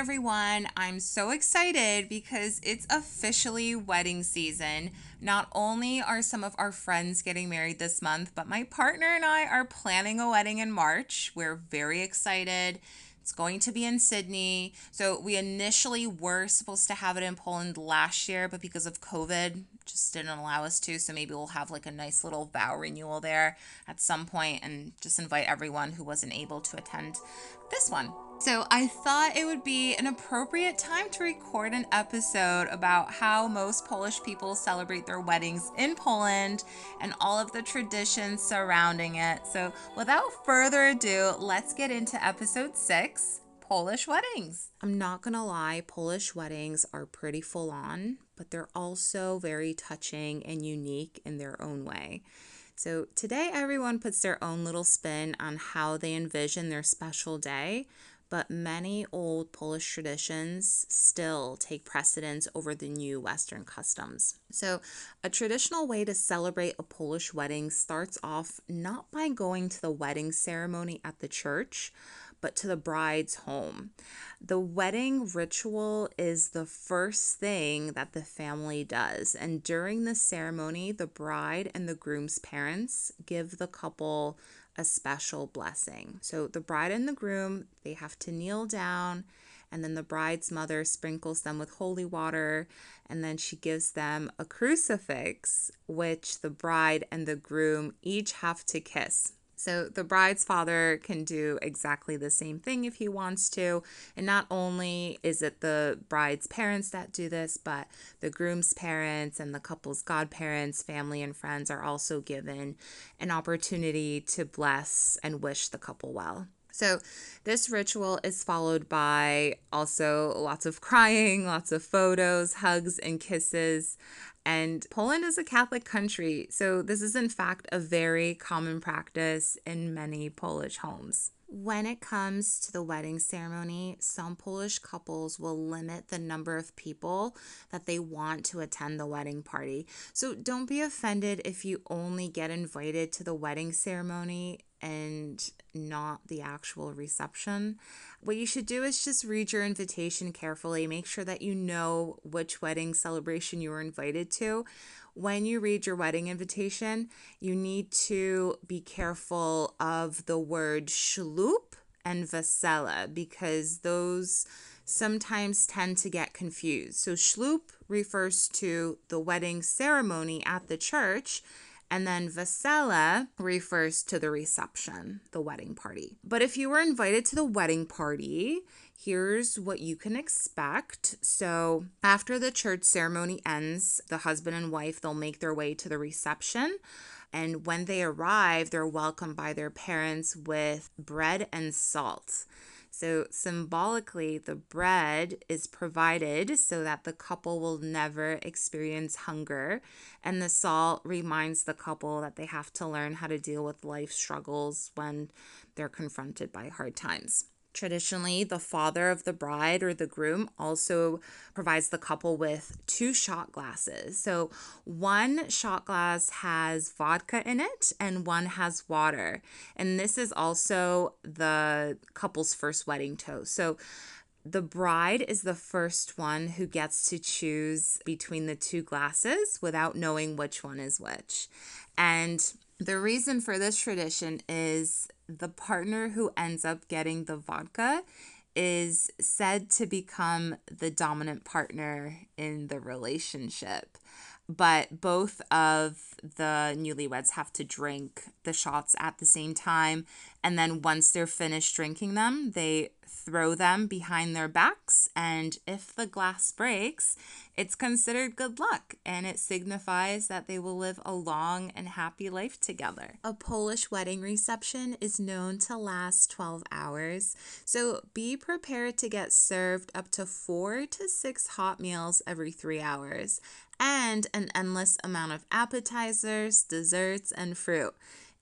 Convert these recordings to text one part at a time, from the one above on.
everyone. I'm so excited because it's officially wedding season. Not only are some of our friends getting married this month, but my partner and I are planning a wedding in March. We're very excited. It's going to be in Sydney. So we initially were supposed to have it in Poland last year, but because of COVID, just didn't allow us to. So maybe we'll have like a nice little vow renewal there at some point and just invite everyone who wasn't able to attend this one. So I thought it would be an appropriate time to record an episode about how most Polish people celebrate their weddings in Poland and all of the traditions surrounding it. So without further ado, let's get into episode six. Polish weddings. I'm not gonna lie, Polish weddings are pretty full on, but they're also very touching and unique in their own way. So, today everyone puts their own little spin on how they envision their special day, but many old Polish traditions still take precedence over the new Western customs. So, a traditional way to celebrate a Polish wedding starts off not by going to the wedding ceremony at the church, but to the bride's home. The wedding ritual is the first thing that the family does. And during the ceremony, the bride and the groom's parents give the couple a special blessing. So the bride and the groom, they have to kneel down and then the bride's mother sprinkles them with holy water and then she gives them a crucifix which the bride and the groom each have to kiss. So the bride's father can do exactly the same thing if he wants to. And not only is it the bride's parents that do this, but the groom's parents and the couple's godparents, family, and friends are also given an opportunity to bless and wish the couple well. So, this ritual is followed by also lots of crying, lots of photos, hugs, and kisses. And Poland is a Catholic country, so this is in fact a very common practice in many Polish homes. When it comes to the wedding ceremony, some Polish couples will limit the number of people that they want to attend the wedding party. So don't be offended if you only get invited to the wedding ceremony and not the actual reception. What you should do is just read your invitation carefully. Make sure that you know which wedding celebration you were invited to. When you read your wedding invitation, you need to be careful of the word ślub and wesele because those sometimes tend to get confused. So, ślub refers to the wedding ceremony at the church and then Wesele refers to the reception, the wedding party. But if you were invited to the wedding party, here's what you can expect. So, after the church ceremony ends, the husband and wife they'll make their way to the reception. And when they arrive, they're welcomed by their parents with bread and salt. So, symbolically, the bread is provided so that the couple will never experience hunger. And the salt reminds the couple that they have to learn how to deal with life struggles when they're confronted by hard times. Traditionally, the father of the bride or the groom also provides the couple with two shot glasses. So, one shot glass has vodka in it and one has water. And this is also the couple's first wedding toast. So, the bride is the first one who gets to choose between the two glasses without knowing which one is which. And the reason for this tradition is the partner who ends up getting the vodka is said to become the dominant partner in the relationship. But both of the newlyweds have to drink the shots at the same time. And then once they're finished drinking them, they throw them behind their backs. And if the glass breaks, it's considered good luck and it signifies that they will live a long and happy life together. A Polish wedding reception is known to last 12 hours, so be prepared to get served up to four to six hot meals every three hours and an endless amount of appetizers, desserts, and fruit.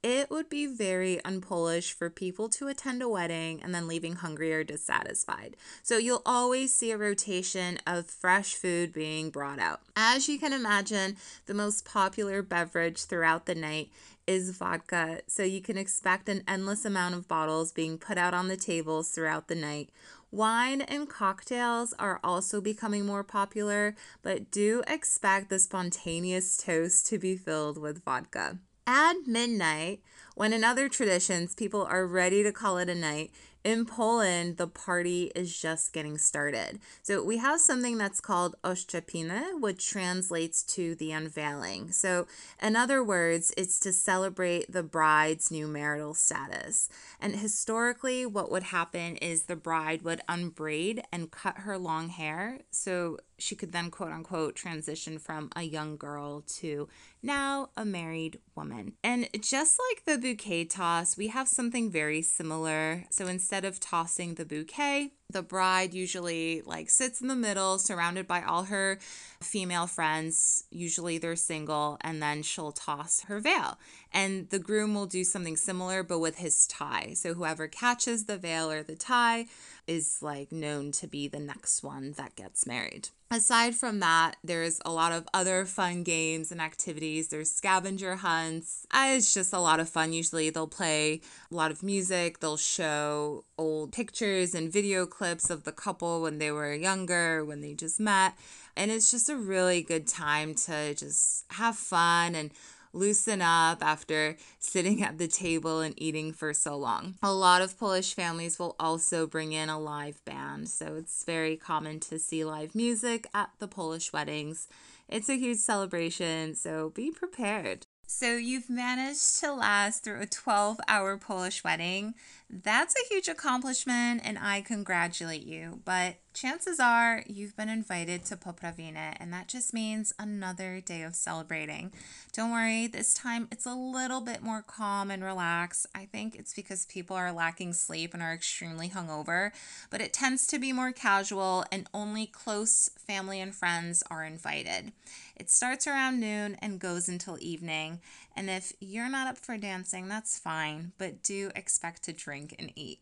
It would be very unpolish for people to attend a wedding and then leaving hungry or dissatisfied. So you'll always see a rotation of fresh food being brought out. As you can imagine, the most popular beverage throughout the night is vodka, so you can expect an endless amount of bottles being put out on the tables throughout the night. Wine and cocktails are also becoming more popular, but do expect the spontaneous toast to be filled with vodka. At midnight, when in other traditions people are ready to call it a night, in Poland, the party is just getting started. So we have something that's called Oczepiny, which translates to the unveiling. So, in other words, it's to celebrate the bride's new marital status. And historically, what would happen is the bride would unbraid and cut her long hair. So she could then, quote unquote, transition from a young girl to now a married woman. And just like the bouquet toss, we have something very similar. So instead of tossing the bouquet, the bride usually like sits in the middle surrounded by all her female friends. Usually they're single and then she'll toss her veil. And the groom will do something similar but with his tie. So whoever catches the veil or the tie is like known to be the next one that gets married. Aside from that there's a lot of other fun games and activities. There's scavenger hunts. Uh, it's just a lot of fun. Usually they'll play a lot of music. They'll show old pictures and video clips of the couple when they were younger, when they just met. And it's just a really good time to just have fun and loosen up after sitting at the table and eating for so long. A lot of Polish families will also bring in a live band, so it's very common to see live music at the Polish weddings. It's a huge celebration, so be prepared. So you've managed to last through a 12 hour Polish wedding. That's a huge accomplishment, and I congratulate you. But chances are you've been invited to Poprawiny, and that just means another day of celebrating. Don't worry, this time it's a little bit more calm and relaxed. I think it's because people are lacking sleep and are extremely hungover, but it tends to be more casual, and only close family and friends are invited. It starts around noon and goes until evening, and if you're not up for dancing, that's fine, but do expect to drink, and eat.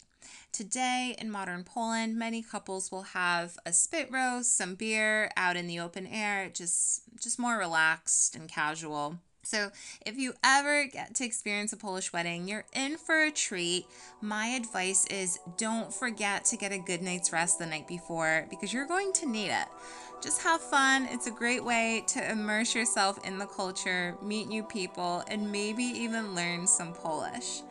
Today in modern Poland, many couples will have a spit roast, some beer out in the open air, just just more relaxed and casual. So, if you ever get to experience a Polish wedding, you're in for a treat. My advice is don't forget to get a good night's rest the night before because you're going to need it. Just have fun. It's a great way to immerse yourself in the culture, meet new people, and maybe even learn some Polish.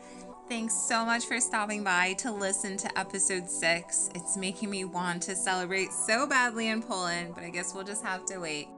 Thanks so much for stopping by to listen to episode six. It's making me want to celebrate so badly in Poland, but I guess we'll just have to wait.